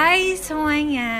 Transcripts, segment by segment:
Hai semuanya,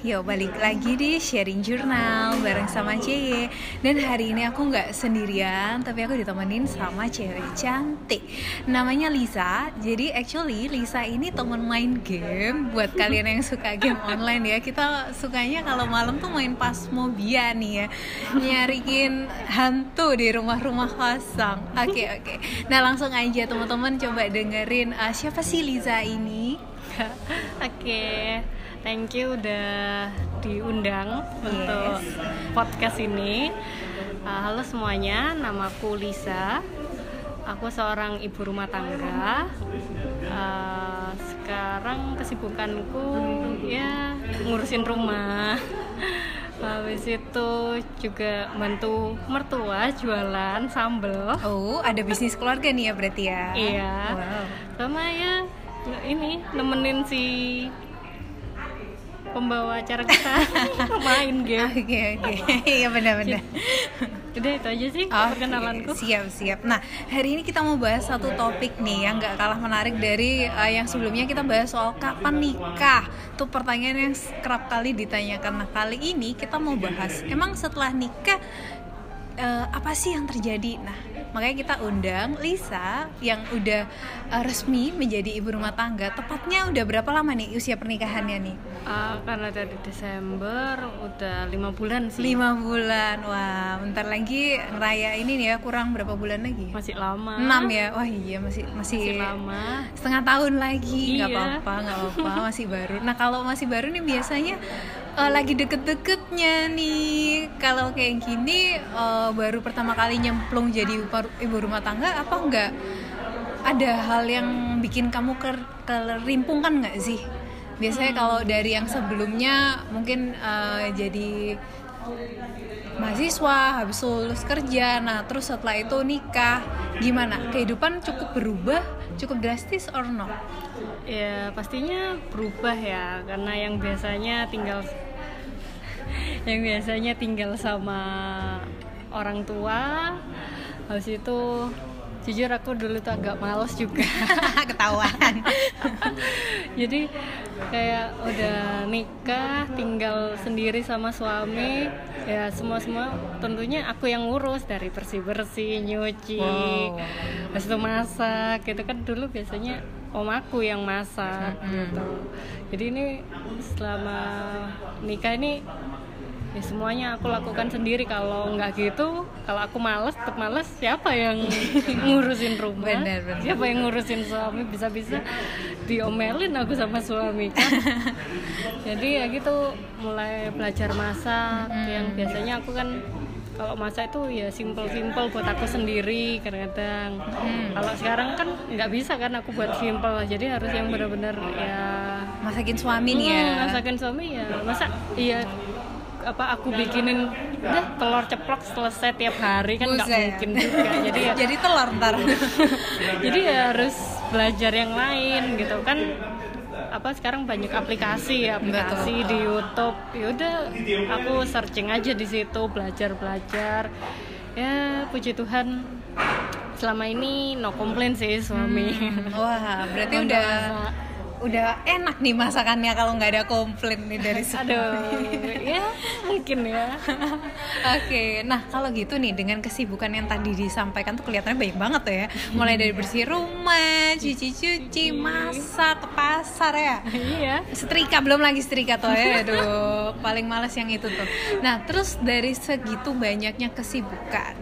yuk balik lagi di sharing jurnal bareng sama Cie Dan hari ini aku nggak sendirian, tapi aku ditemenin sama cewek cantik. Namanya Lisa, jadi actually Lisa ini temen main game. Buat kalian yang suka game online ya Kita sukanya kalau malam tuh main Pasmobia nih ya. Nyariin hantu di rumah-rumah kosong. Oke oke, nah langsung aja teman-teman coba dengerin uh, Siapa sih Lisa ini? Oke, thank you udah diundang untuk podcast ini. Uh, halo semuanya, namaku Lisa. Aku seorang ibu rumah tangga. Uh, sekarang kesibukanku ya ngurusin rumah. Habis itu juga bantu mertua jualan sambel. Oh, ada bisnis keluarga nih ya berarti ya? Iya. Wow. Sama ya ini nemenin si pembawa acara kita main game. Oke oke, iya benar-benar. Udah itu aja sih Oke, perkenalanku. Siap siap. Nah hari ini kita mau bahas satu topik nih yang nggak kalah menarik dari uh, yang sebelumnya kita bahas soal kapan nikah. Tuh pertanyaan yang kerap kali ditanyakan. Nah kali ini kita mau bahas emang setelah nikah uh, apa sih yang terjadi? Nah makanya kita undang Lisa yang udah uh, resmi menjadi ibu rumah tangga. Tepatnya udah berapa lama nih usia pernikahannya nih? Ah, karena dari Desember udah lima bulan sih. Lima bulan, wah bentar lagi ngeraya ini nih ya kurang berapa bulan lagi? Masih lama. Enam ya, wah iya masih masih, Masih lama. setengah tahun lagi, nggak Iya. apa-apa nggak apa-apa masih baru. Nah kalau masih baru nih biasanya eh, lagi deket-deketnya nih, kalau kayak gini eh, baru pertama kali nyemplung jadi ibu- rumah tangga apa enggak? Ada hal yang bikin kamu ker kerimpungkan nggak sih? Biasanya kalau dari yang sebelumnya mungkin eh, jadi mahasiswa habis lulus kerja. Nah terus setelah itu nikah. Gimana? Kehidupan cukup berubah? Cukup drastis or no? Ya pastinya berubah ya. Karena yang biasanya tinggal yang biasanya tinggal sama orang tua habis itu jujur aku dulu tuh agak males juga. Ketahuan. Jadi kayak udah nikah tinggal sendiri sama suami ya semua semua tentunya aku yang ngurus dari bersih bersih nyuci Wow. habis itu masak gitu kan dulu biasanya om aku yang masak gitu jadi ini selama nikah ini ya semuanya aku lakukan sendiri. Kalau nggak gitu kalau aku males tetap males siapa yang ngurusin rumah? Benar, benar. siapa yang ngurusin suami? Bisa-bisa diomelin aku sama suami kan? Jadi ya gitu mulai belajar masak. Yang biasanya aku kan kalau masak itu ya simple-simple buat aku sendiri kadang-kadang. Kalau sekarang kan nggak bisa kan aku buat simple jadi harus yang benar-benar ya masakin suami nih ya. Hmm, masakan suami ya masa iya apa aku bikinin udah telur ceplok selesai tiap hari kan nggak mungkin juga. Jadi ya jadi telur ntar. Jadi ya harus belajar yang lain gitu. Kan apa sekarang banyak aplikasi ya aplikasi di YouTube. Ya udah aku searching aja di situ belajar belajar ya puji Tuhan selama ini no komplain sih suami. Wah berarti udah. Udah enak nih masakannya kalau nggak ada komplain nih dari aduh ya mungkin ya Oke, nah kalau gitu nih dengan kesibukan yang tadi disampaikan tuh kelihatannya banyak banget tuh ya. Mulai dari bersih rumah, cuci-cuci, masak, ke pasar ya. iya Setrika belum lagi setrika tuh ya. Aduh, paling males yang itu tuh. Nah, terus dari segitu banyaknya kesibukan,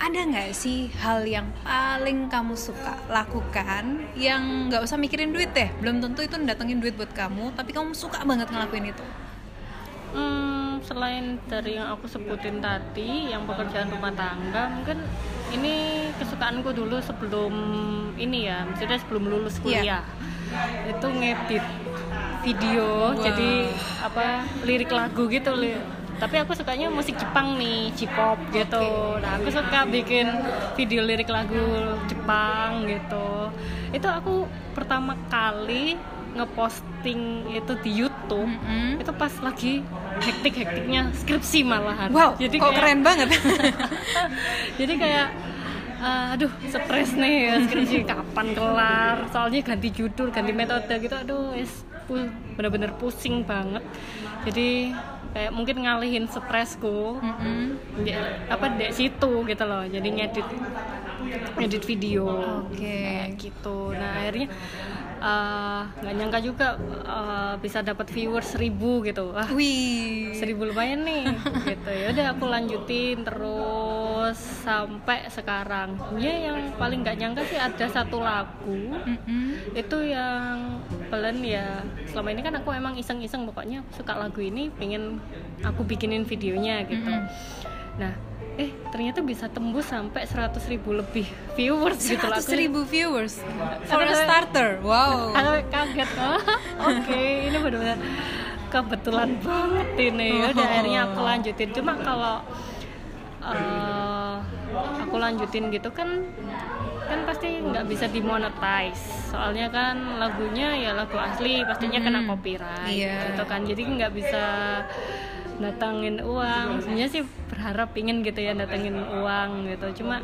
ada nggak sih hal yang paling kamu suka lakukan yang nggak usah mikirin duit deh belum tentu itu datengin duit buat kamu tapi kamu suka banget ngelakuin itu Hmm, selain dari yang aku sebutin tadi, yang pekerjaan rumah tangga, mungkin ini kesukaanku dulu sebelum ini ya, maksudnya sebelum lulus Iya. kuliah. Itu ngedit video, Wow. jadi apa lirik lagu gitu li. Tapi aku sukanya musik Jepang nih, J-pop gitu. Nah, aku suka bikin video lirik lagu Jepang gitu. Itu aku pertama kali ngeposting itu di YouTube Mm-mm. itu pas lagi hektik-hektiknya skripsi malahan. wow jadi kok kayak, keren banget Jadi kayak uh, aduh stres nih ya skripsi kapan kelar soalnya ganti judul ganti metode gitu aduh es bener-bener pusing banget jadi kayak mungkin ngalihin stresku Mm-mm. di, apa di situ gitu loh jadi ngedit ngedit video Oke. kayak gitu nah akhirnya eh, nggak nyangka juga eh, bisa dapat viewers seribu gitu wah Wih. seribu lumayan nih gitu ya udah aku lanjutin terus sampai sekarang ya yang paling nggak nyangka sih ada satu lagu Mm-mm. itu yang pelan ya selama ini kan aku emang iseng-iseng pokoknya aku suka lagu ini pengen aku bikinin videonya gitu Mm-mm. nah eh ternyata bisa tembus sampai 100.000 ribu lebih viewers gitu lah 100 ribu viewers for a starter. Wow. aku kaget oh, oke ini benar-benar kebetulan banget ini Ya udah akhirnya aku lanjutin cuma kalau eh, aku lanjutin gitu kan kan pasti nggak bisa dimonetize soalnya kan lagunya ya lagu asli pastinya kena Hmm. copyright Iya. gitu kan jadi nggak bisa datangin uang sebenarnya sih berharap pingin gitu ya datangin uang gitu cuma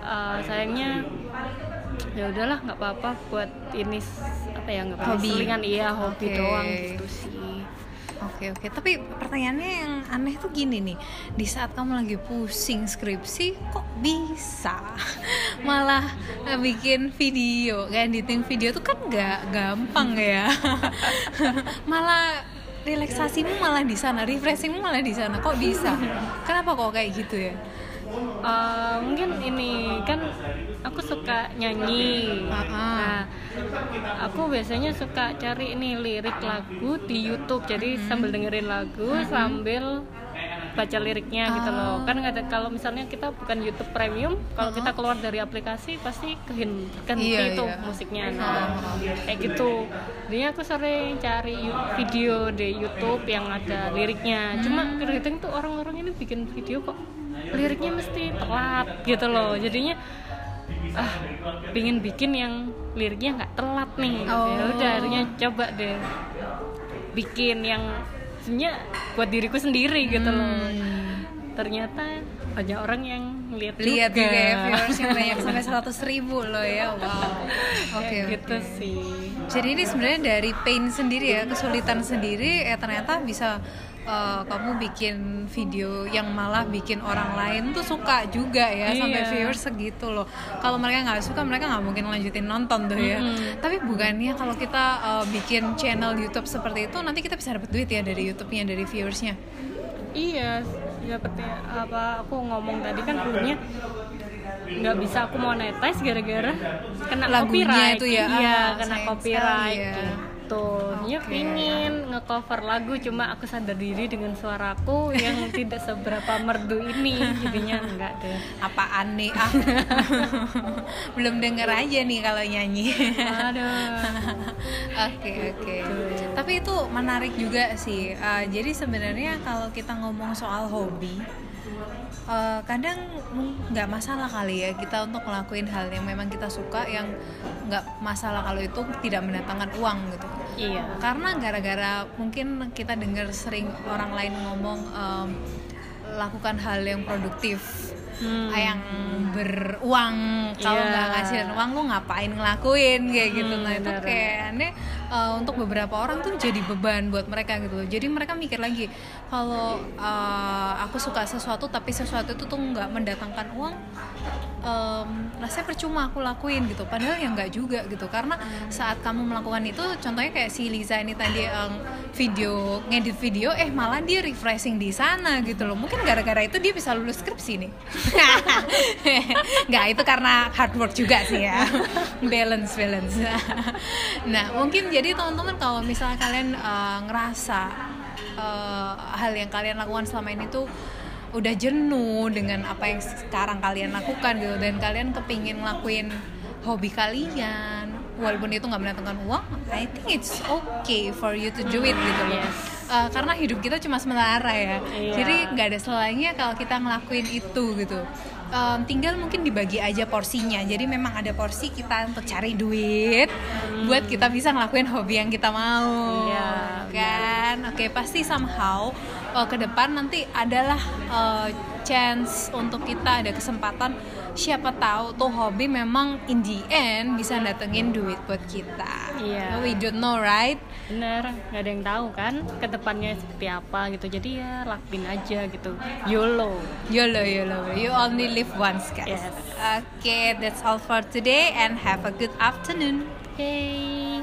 eh, sayangnya ya udahlah nggak apa-apa buat ini apa ya nggak apa-apa Hobi. selingan iya hobi Oke. doang gitu sih Oke oke, tapi pertanyaannya yang aneh tuh gini nih, di saat kamu lagi pusing skripsi, kok bisa? Malah eh, bikin video, kayak editing video tuh kan nggak gampang ya, malah relaksasimu malah di sana, refreshingmu malah di sana, kok bisa? Kenapa kok kayak gitu ya? Eh, mungkin ini kan aku suka nyanyi. Ah, ah. nah aku biasanya suka cari ini lirik lagu di YouTube. Jadi sambil dengerin lagu sambil baca liriknya gitu loh. Kan ada kalau misalnya kita bukan YouTube Premium kalau kita keluar dari aplikasi pasti kehin kehenti Iya, itu iya. musiknya nah. Kayak gitu. Jadi aku sering cari video di YouTube yang ada liriknya. Cuma kadang-kadang tuh orang-orang ini bikin video kok liriknya mesti telat gitu loh. Jadinya ah pingin bikin yang liriknya nggak telat nih Oh. ya. Udah akhirnya coba deh bikin yang sebenarnya buat diriku sendiri gitu loh Hmm. ternyata banyak orang yang lihat Lihat juga juga ya viewers yang banyak sampai 100 ribu loh ya, wow. Oke Kayak oke. gitu sih Jadi ini sebenarnya dari pain sendiri ya, kesulitan sendiri, ya ternyata bisa uh, kamu bikin video yang malah bikin orang lain tuh suka juga ya sampai Iya. viewers segitu loh. Kalau mereka nggak suka, mereka nggak mungkin lanjutin nonton tuh ya. Mm-mm. Tapi bukannya kalau kita uh, bikin channel YouTube seperti itu, nanti kita bisa dapat duit ya dari YouTube-nya, dari viewersnya. Iya, seperti apa aku ngomong tadi kan sebelumnya nggak bisa aku monetize gara-gara kena Lagunya copyright. itu ya, Iya, ah, kena copyright sekali ya. gitu. Ya Oke. pingin ngecover lagu cuma aku sadar diri dengan suaraku yang tidak seberapa merdu ini, jadinya enggak deh. Apaan nih? Ah. Belum denger aja nih kalau nyanyi. Aduh. Oke oke. Tapi itu menarik juga sih. Uh, jadi sebenarnya kalau kita ngomong soal hobi, uh, kadang nggak masalah kali ya kita untuk ngelakuin hal yang memang kita suka yang nggak masalah kalau itu tidak mendatangkan uang gitu. Iya. Karena gara-gara mungkin kita dengar sering orang lain ngomong um, lakukan hal yang produktif Hmm. yang beruang kalau Iya. nggak ngasihin uang lu ngapain ngelakuin kayak gitu Hmm, nah itu kayaknya uh, untuk beberapa orang tuh jadi beban buat mereka gitu loh. jadi mereka mikir lagi kalau uh, aku suka sesuatu tapi sesuatu itu tuh nggak mendatangkan uang um, rasanya percuma aku lakuin gitu. Padahal ya nggak juga gitu. Karena saat kamu melakukan itu contohnya kayak si Liza ini tadi yang video ngedit video eh malah dia refreshing di sana gitu loh. Mungkin gara-gara itu dia bisa lulus skripsi nih. Nggak itu karena hard work juga sih ya. Balance balance. Nah mungkin jadi teman-teman kalau misalnya kalian uh, ngerasa uh, hal yang kalian lakukan selama ini tuh udah jenuh dengan apa yang sekarang kalian lakukan gitu. Dan kalian kepingin ngelakuin hobi kalian. Walaupun itu nggak mendatangkan uang I think it's okay for you to do it gitu loh. Yes. Uh, karena hidup kita cuma sementara ya. Iya. jadi nggak ada salahnya kalau kita ngelakuin itu gitu. Um, tinggal mungkin dibagi aja porsinya. Jadi memang ada porsi kita untuk cari duit buat kita bisa ngelakuin hobi yang kita mau. Iya, kan? Oke pasti somehow uh, ke depan nanti adalah uh, chance untuk kita ada kesempatan siapa tahu tuh hobi memang in the end bisa datengin duit buat kita. Iya. we don't know right? Bener nggak ada yang tahu kan ke depannya seperti apa gitu. Jadi ya lakuin aja gitu. Yolo. YOLO YOLO. You only live once guys. Yes. okay that's all for today and have a good afternoon. Hey